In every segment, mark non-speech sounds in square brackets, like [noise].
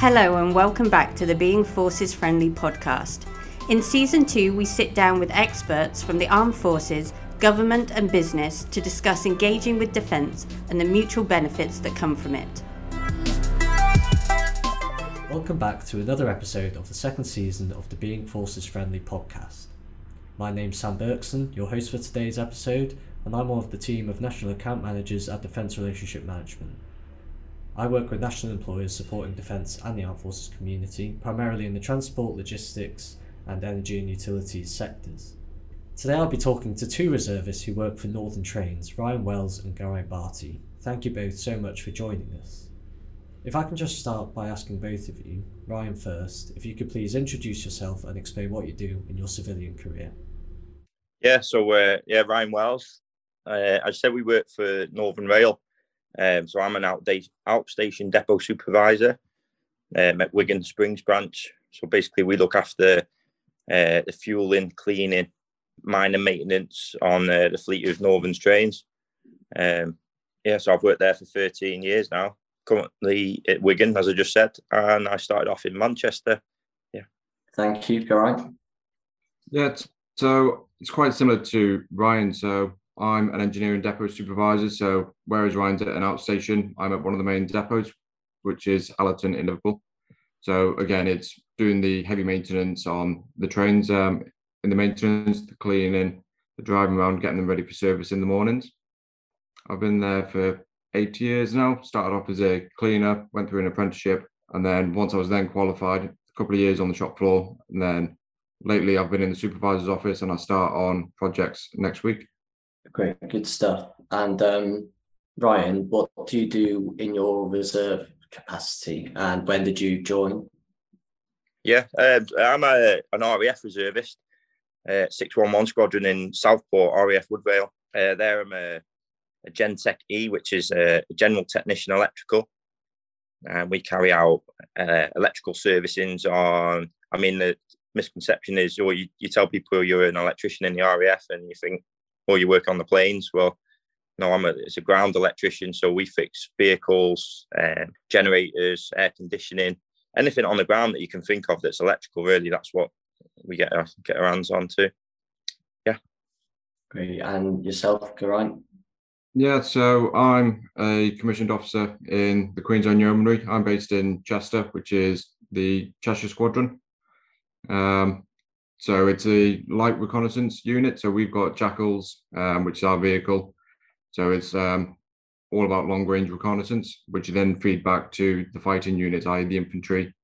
Hello, and welcome back to the Being Forces Friendly podcast. In season two, we sit down with experts from the armed forces, government, and business to discuss engaging with defence and the mutual benefits that come from it. Welcome back to another episode of the second season of the Being Forces Friendly podcast. My name's Sam Berkson, your host for today's episode, and I'm one of the team of National Account Managers at Defence Relationship Management. I work with national employers supporting defence and the armed forces community, primarily in the transport, logistics, and energy and utilities sectors. Today I'll be talking to two reservists who work for Northern Trains, Ryan Wells and Geraint Barty. Thank you both so much for joining us. If I can just start by asking both of you, Ryan first, if you could please introduce yourself and explain what you do in your civilian career. Yeah, so uh, yeah, Ryan Wells. Uh, I said we work for Northern Rail. Um, so I'm an outda- outstation depot supervisor um, at Wigan Springs branch. So basically, we look after uh, the fueling, cleaning, minor maintenance on uh, the fleet of Northern trains. Um, yeah, so I've worked there for 13 years now. Currently at Wigan, as I just said, and I started off in Manchester. Yeah. Thank you, Geraint. Yeah, so it's quite similar to Ryan. So I'm an engineering depot supervisor. So whereas Ryan's at an outstation, I'm at one of the main depots, which is Allerton in Liverpool. So again, it's doing the heavy maintenance on the trains, um, in the maintenance, the cleaning, the driving around, getting them ready for service in the mornings. I've been there for eight years now. Started off as a cleaner, went through an apprenticeship, and then once I was then qualified, a couple of years on the shop floor, and then lately I've been in the supervisor's office, and I start on projects next week. Great, good stuff. And um, Ryan, what do you do in your reserve capacity, and when did you join? Yeah, um, I'm a, an RAF reservist, uh, 611 Squadron in Southport, RAF Woodvale. Uh, there I'm a, a Gen-Tech E, which is a general technician electrical. And we carry out uh, electrical servicings on, I mean, the misconception is, or you, you tell people you're an electrician in the RAF and you think, or you work on the planes. Well, no, I'm a, it's a ground electrician. So we fix vehicles, uh, generators, air conditioning, anything on the ground that you can think of that's electrical. Really, that's what we get our, get our hands on to. Yeah. Great. And yourself, Geraint? Yeah, so I'm a commissioned officer in the Queen's Own Yeomanry. I'm based in Chester, which is the Cheshire Squadron. Um, so it's a light reconnaissance unit. So we've got Jackals, um, which is our vehicle. So it's um, all about long range reconnaissance, which you then feed back to the fighting units, i.e., the infantry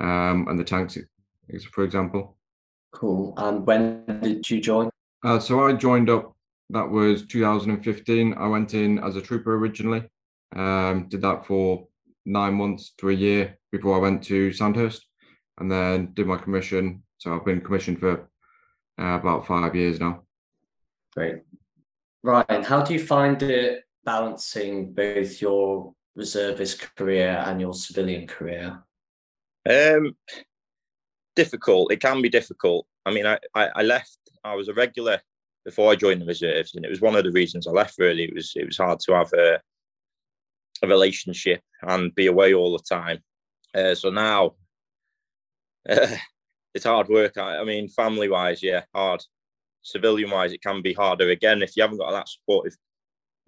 um, and the tanks, for example. Cool. And when did you join? Uh, so I joined up, that was 2015. I went in as a trooper originally, um, did that for nine months to a year before I went to Sandhurst and then did my commission. So I've been commissioned for uh, about five years now. Great. Ryan, how do you find it balancing both your reservist career and your civilian career? Um, difficult. It can be difficult. I mean, I, I, I, left. I was a regular before I joined the reserves, and it was one of the reasons I left. Really, it was it was hard to have a a relationship and be away all the time. Uh, so now [laughs] uh, it's hard work. I, I mean, family wise, yeah, hard. Civilian wise, it can be harder. Again, if you haven't got that supportive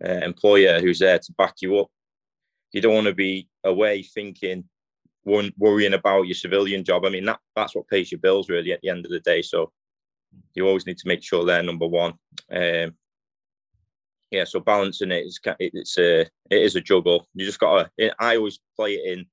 uh, employer who's there to back you up. You don't want to be away thinking, worrying about your civilian job. I mean, that that's what pays your bills really at the end of the day. So you always need to make sure they're number one. Um, yeah, so balancing it is it's a it is a juggle. You just got to. I always play it in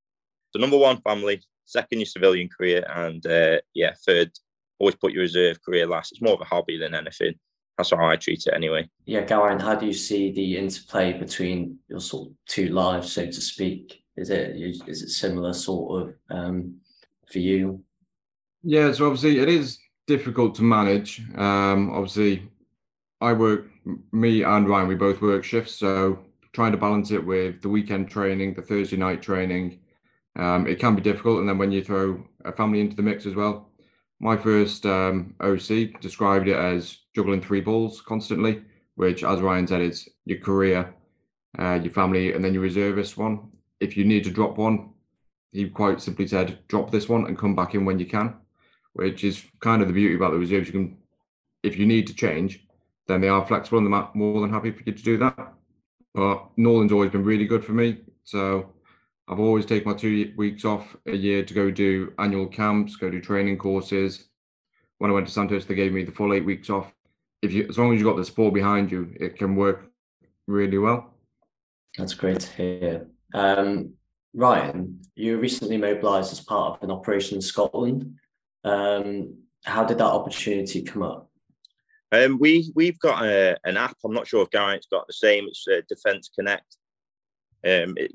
the number one family, second your civilian career, and uh, yeah, third always put your reserve career last. It's more of a hobby than anything that's how I treat it anyway. Yeah, Geraint, how do you see the interplay between your sort of two lives, so to speak? Is it is it similar sort of um, for you? Yeah, so obviously it is difficult to manage. Um, obviously, I work. Me and Ryan, we both work shifts, so trying to balance it with the weekend training, the Thursday night training, um, it can be difficult. And then when you throw a family into the mix as well, my first um, OC described it as juggling three balls constantly, which, as Ryan said, it's your career, uh, your family, and then your reservist one. If you need to drop one, he quite simply said, "Drop this one and come back in when you can," which is kind of the beauty about the reserves. You can, if you need to change, then they are flexible and they're more than happy for you to do that. But Northern's always been really good for me, so I've always taken my two weeks off a year to go do annual camps, go do training courses. When I went to Sandhurst, they gave me the full eight weeks off. If you, as long as you've got the support behind you, it can work really well. That's great to hear. Um, Ryan, you recently mobilised as part of an operation in Scotland. Um, how did that opportunity come up? Um, we we've got a, an app. I'm not sure if Geraint's got the same. It's uh, Defence Connect. Um, it,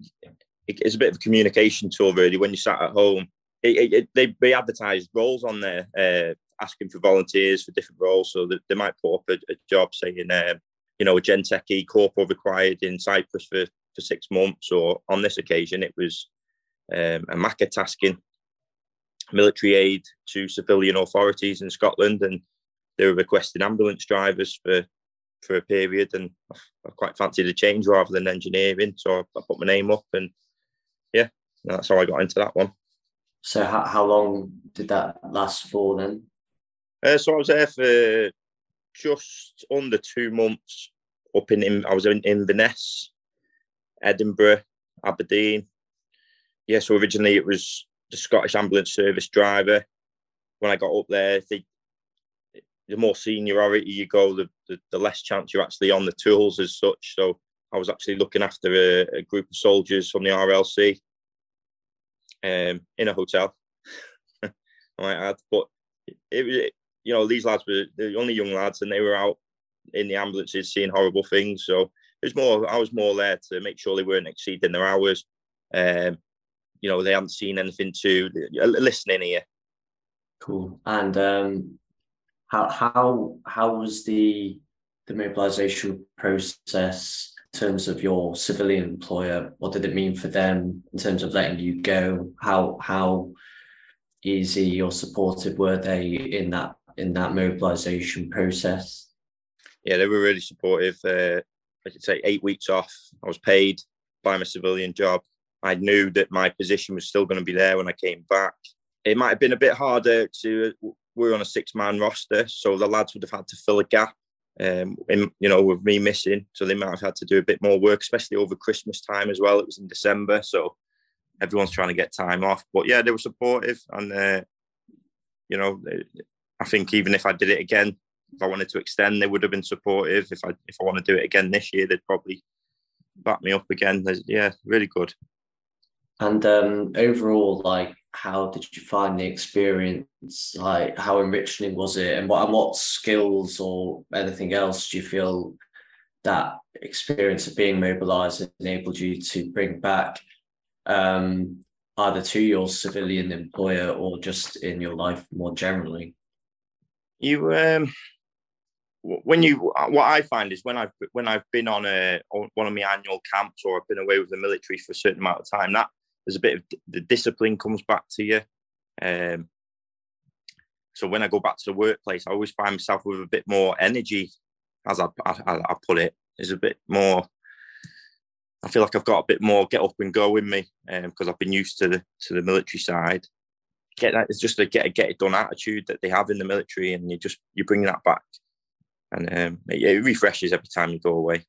it's a bit of a communication tool, really. When you sat at home, it, it, they they advertise roles on there, uh, asking for volunteers for different roles. So they might put up a, a job saying, um, you know, a Gentechie corporal required in Cyprus for for six months. Or on this occasion, it was um, a MACA tasking military aid to civilian authorities in Scotland, and they were requesting ambulance drivers for for a period, and I quite fancied a change rather than engineering, so I put my name up, and that's how I got into that one. So how, how long did that last for then? Uh, so I was there for just under two months. Up in, I was in Inverness, Edinburgh, Aberdeen. Yeah, so originally it was the Scottish Ambulance Service driver. When I got up there, they, the more seniority you go, the, the, the less chance you're actually on the tools as such. So I was actually looking after a, a group of soldiers from the RLC um, in a hotel. [laughs] I might add, but it, it, you know these lads were the only young lads, and they were out in the ambulances seeing horrible things. So it was more. I was more there to make sure they weren't exceeding their hours. Um, you know, they haven't seen anything to listening here. Cool. And um, how how how was the the mobilization process terms of your civilian employer? What did it mean for them in terms of letting you go? How how easy or supportive were they in that in that mobilization process? Yeah, they were really supportive. Uh, I could say eight weeks off. I was paid by my civilian job. I knew that my position was still going to be there when I came back. It might have been a bit harder to. We're on a six-man roster, so the lads would have had to fill a gap. Um, in, you know, with me missing, so they might have had to do a bit more work, especially over Christmas time as well. It was in December, so everyone's trying to get time off. But yeah, they were supportive, and uh, you know, I think even if I did it again, if I wanted to extend, they would have been supportive. If I if I want to do it again this year, they'd probably back me up again. Yeah, really good. And um, overall, like, how did you find the experience? Like, how enriching was it, and what and what skills or anything else do you feel that experience of being mobilised enabled you to bring back, um, either to your civilian employer or just in your life more generally? You um, when you what I find is when I've when I've been on a on one of my annual camps or I've been away with the military for a certain amount of time, that there's a bit of the discipline comes back to you. Um, so when I go back to the workplace, I always find myself with a bit more energy, as I, I, I put it. There's a bit more. I feel like I've got a bit more get up and go in me because um, I've been used to the to the military side. Get that it's just a get get it done attitude that they have in the military, and you just you bring that back, and um, it, it refreshes every time you go away.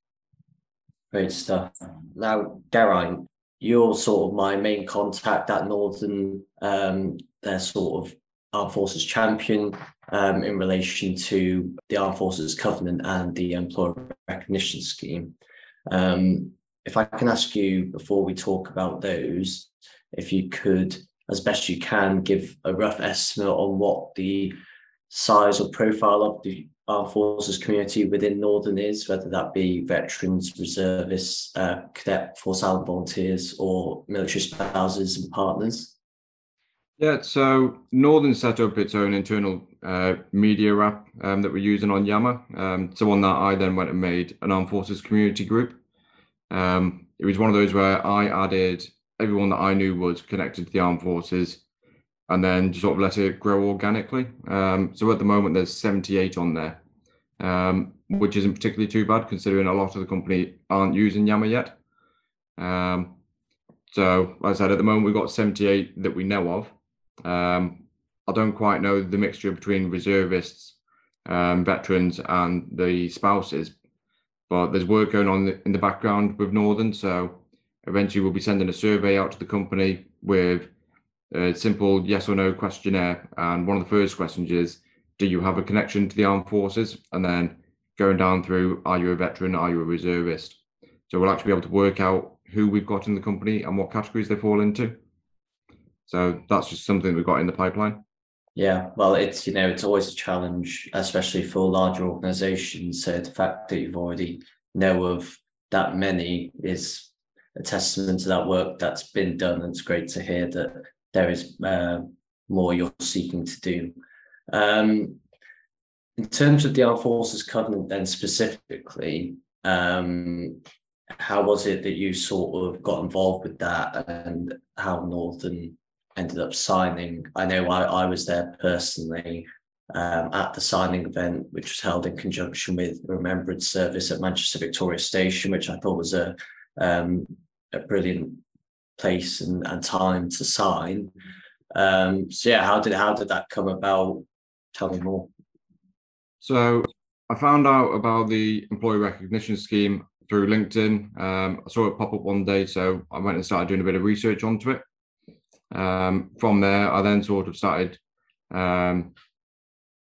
Great stuff. Now, Geraint, you're sort of my main contact at Northern. Um, they're sort of Armed Forces champion um, in relation to the Armed Forces Covenant and the Employer Recognition Scheme. Um, if I can ask you before we talk about those, if you could, as best you can, give a rough estimate on what the size or profile of the armed forces community within Northern is, whether that be veterans, reservists, uh, cadet force adult volunteers, or military spouses and partners? Yeah, so Northern set up its own internal uh, media app um, that we're using on Yammer. Um, so on that, I then went and made an armed forces community group. Um, it was one of those where I added everyone that I knew was connected to the armed forces and then sort of let it grow organically. Um, so at the moment, there's 78 on there, which isn't particularly too bad considering a lot of the company aren't using Yammer yet. Um, So, as I said, at the moment we've got 78 that we know of. Um, I don't quite know the mixture between reservists, um, veterans, and the spouses, but there's work going on in the background with Northern. So, eventually, we'll be sending a survey out to the company with a simple yes or no questionnaire. And one of the first questions is Do you have a connection to the armed forces? And then going down through Are you a veteran? Are you a reservist? So, we'll actually be able to work out who we've got in the company and what categories they fall into. So that's just something we've got in the pipeline. Yeah, well, it's you know it's always a challenge, especially for larger organisations. So the fact that you've already know of that many is a testament to that work that's been done. And it's great to hear that there is uh, more you're seeking to do. Um, in terms of the Armed Forces Covenant, then specifically, um, how was it that you sort of got involved with that and how Northern ended up signing? I know I, I was there personally um, at the signing event, which was held in conjunction with a remembrance service at Manchester Victoria Station, which I thought was a, um, a brilliant place and, and time to sign. Um, so yeah, how did how did that come about? Tell me more. So I found out about the employer recognition scheme through LinkedIn. Um, I saw it pop up one day, so I went and started doing a bit of research onto it. Um, from there, I then sort of started um,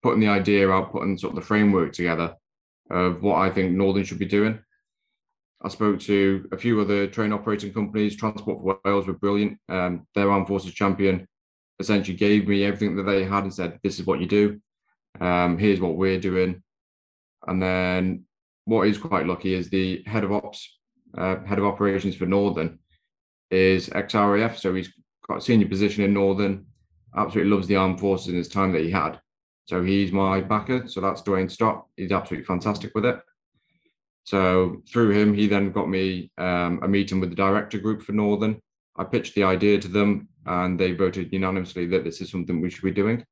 putting the idea out, putting sort of the framework together of what I think Northern should be doing. I spoke to a few other train operating companies. Transport for Wales were brilliant. Um, their armed forces champion essentially gave me everything that they had and said, "This is what you do. Um, here's what we're doing." And then what is quite lucky is the head of ops, uh, head of operations for Northern, is ex-RAF, so he's got a senior position in Northern. Absolutely loves the armed forces in his time that he had. So he's my backer. So that's Dwayne Stott. He's absolutely fantastic with it. So through him, he then got me um, a meeting with the director group for Northern. I pitched the idea to them, and they voted unanimously that this is something we should be doing.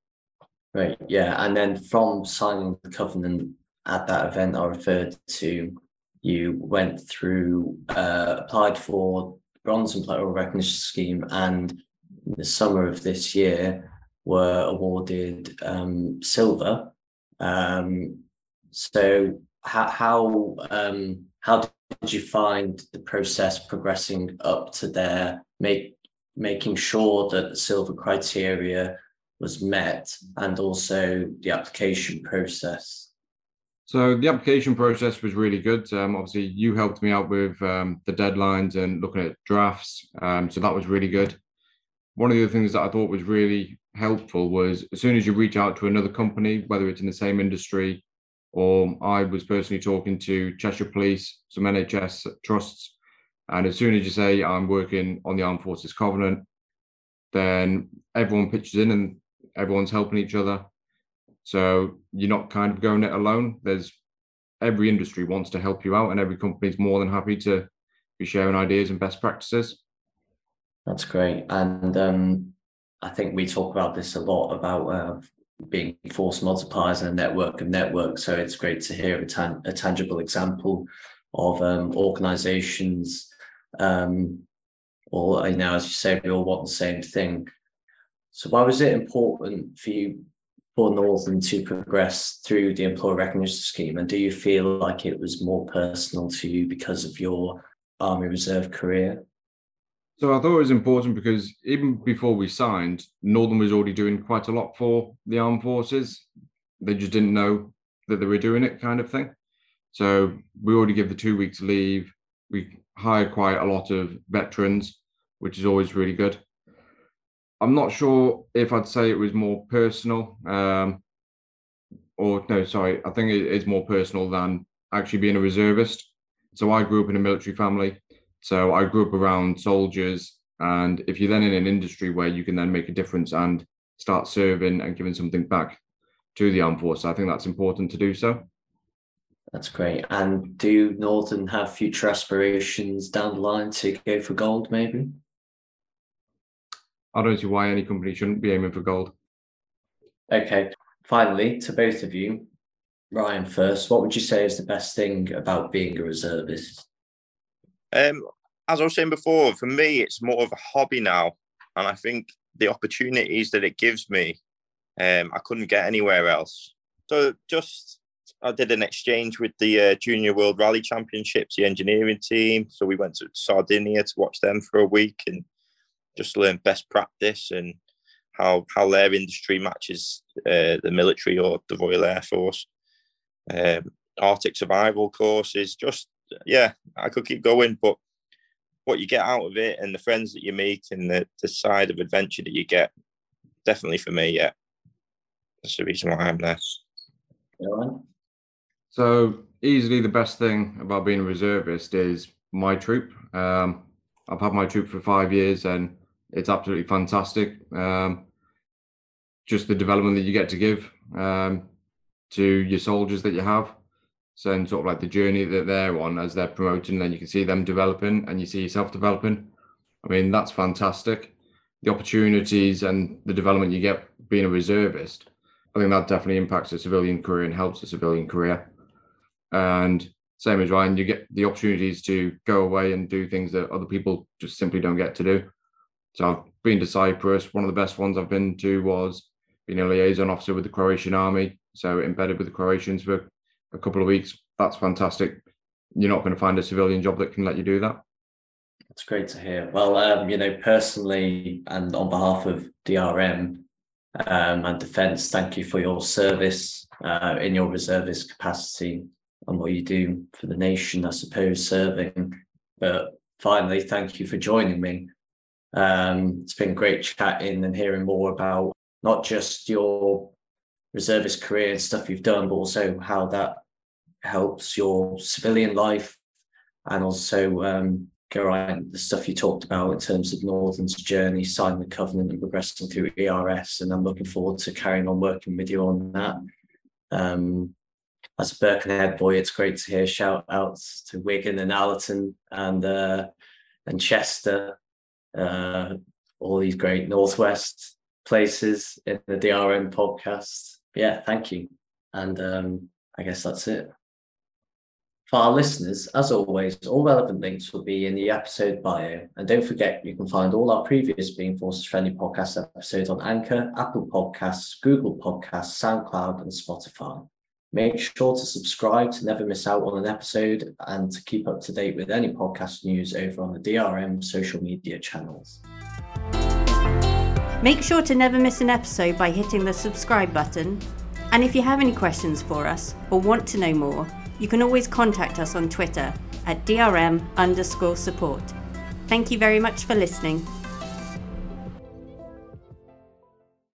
Right. Yeah. And then from signing the covenant at that event I referred to, you went through, uh, applied for bronze and platinum recognition scheme, and in the summer of this year were awarded um, silver. Um, so how how um, how did you find the process progressing up to there, make making sure that the silver criteria was met, and also the application process? So the application process was really good. Um, obviously, you helped me out with um, the deadlines and looking at drafts. Um, so that was really good. One of the other things that I thought was really helpful was as soon as you reach out to another company, whether it's in the same industry or I was personally talking to Cheshire Police, some NHS trusts, and as soon as you say I'm working on the Armed Forces Covenant, then everyone pitches in and everyone's helping each other so you're not kind of going it alone. There's every industry wants to help you out, and every company's more than happy to be sharing ideas and best practices. That's great, and um, I think we talk about this a lot about uh, being force multipliers and a network of networks. So it's great to hear a, tan- a tangible example of um, organisations, um, or you know, as you say, we all want the same thing. So why was it important for you for Northern to progress through the employer recognition scheme? And do you feel like it was more personal to you because of your Army Reserve career? So I thought it was important because even before we signed, Northern was already doing quite a lot for the armed forces. They just didn't know that they were doing it, kind of thing. So we already give the two weeks leave. We hire quite a lot of veterans, which is always really good. I'm not sure if I'd say it was more personal, um, or no, sorry, I think it is more personal than actually being a reservist. So I grew up in a military family, so I grew up around soldiers, and if you're then in an industry where you can then make a difference and start serving and giving something back to the armed force, I think that's important to do so. That's great. And do Northern have future aspirations down the line to go for gold, maybe? I don't see why any company shouldn't be aiming for gold. Okay. Finally, to both of you, Ryan first, what would you say is the best thing about being a reservist? Um, as I was saying before, for me, it's more of a hobby now, and I think the opportunities that it gives me, um, I couldn't get anywhere else. So just I did an exchange with the uh, Junior World Rally Championships, the engineering team. So we went to Sardinia to watch them for a week and just learn best practice and how how their industry matches uh, the military or the Royal Air Force. Um, Arctic survival courses, just yeah, I could keep going, but what you get out of it and the friends that you meet and the, the side of adventure that you get, definitely for me, yeah, that's the reason why I'm there. So easily the best thing about being a reservist is my troop. Um, I've had my troop for five years and it's absolutely fantastic. Um, just the development that you get to give um, to your soldiers that you have. So, and sort of like the journey that they're on as they're promoting, then you can see them developing and you see yourself developing. I mean, that's fantastic. The opportunities and the development you get being a reservist, I think that definitely impacts a civilian career and helps a civilian career. And same as Ryan, you get the opportunities to go away and do things that other people just simply don't get to do. So I've been to Cyprus. One of the best ones I've been to was being a liaison officer with the Croatian army. So embedded with the Croatians for a couple of weeks. That's fantastic. You're not going to find a civilian job that can let you do that. That's great to hear. Well, um, you know, personally and on behalf of DRM um, and Defence, thank you for your service uh, in your reservist capacity and what you do for the nation, I suppose, serving. But finally, thank you for joining me. Um, it's been great chatting and hearing more about not just your reservist career and stuff you've done, but also how that helps your civilian life and also um, Geraint, the stuff you talked about in terms of Northern's journey, signing the covenant and progressing through ERS. And I'm looking forward to carrying on working with you on that. Um, as a Birkenhead boy, it's great to hear shout outs to Wigan and Allerton and uh, and Chester, uh, all these great Northwest places in the DRM podcast. Yeah, thank you. And um, I guess that's it. For our listeners, as always, all relevant links will be in the episode bio. And don't forget, you can find all our previous Being Forces Friendly podcast episodes on Anchor, Apple Podcasts, Google Podcasts, SoundCloud, and Spotify. Make sure to subscribe to never miss out on an episode and to keep up to date with any podcast news over on the DRM social media channels. Make sure to never miss an episode by hitting the subscribe button. And if you have any questions for us or want to know more, you can always contact us on Twitter at DRM underscore support. Thank you very much for listening.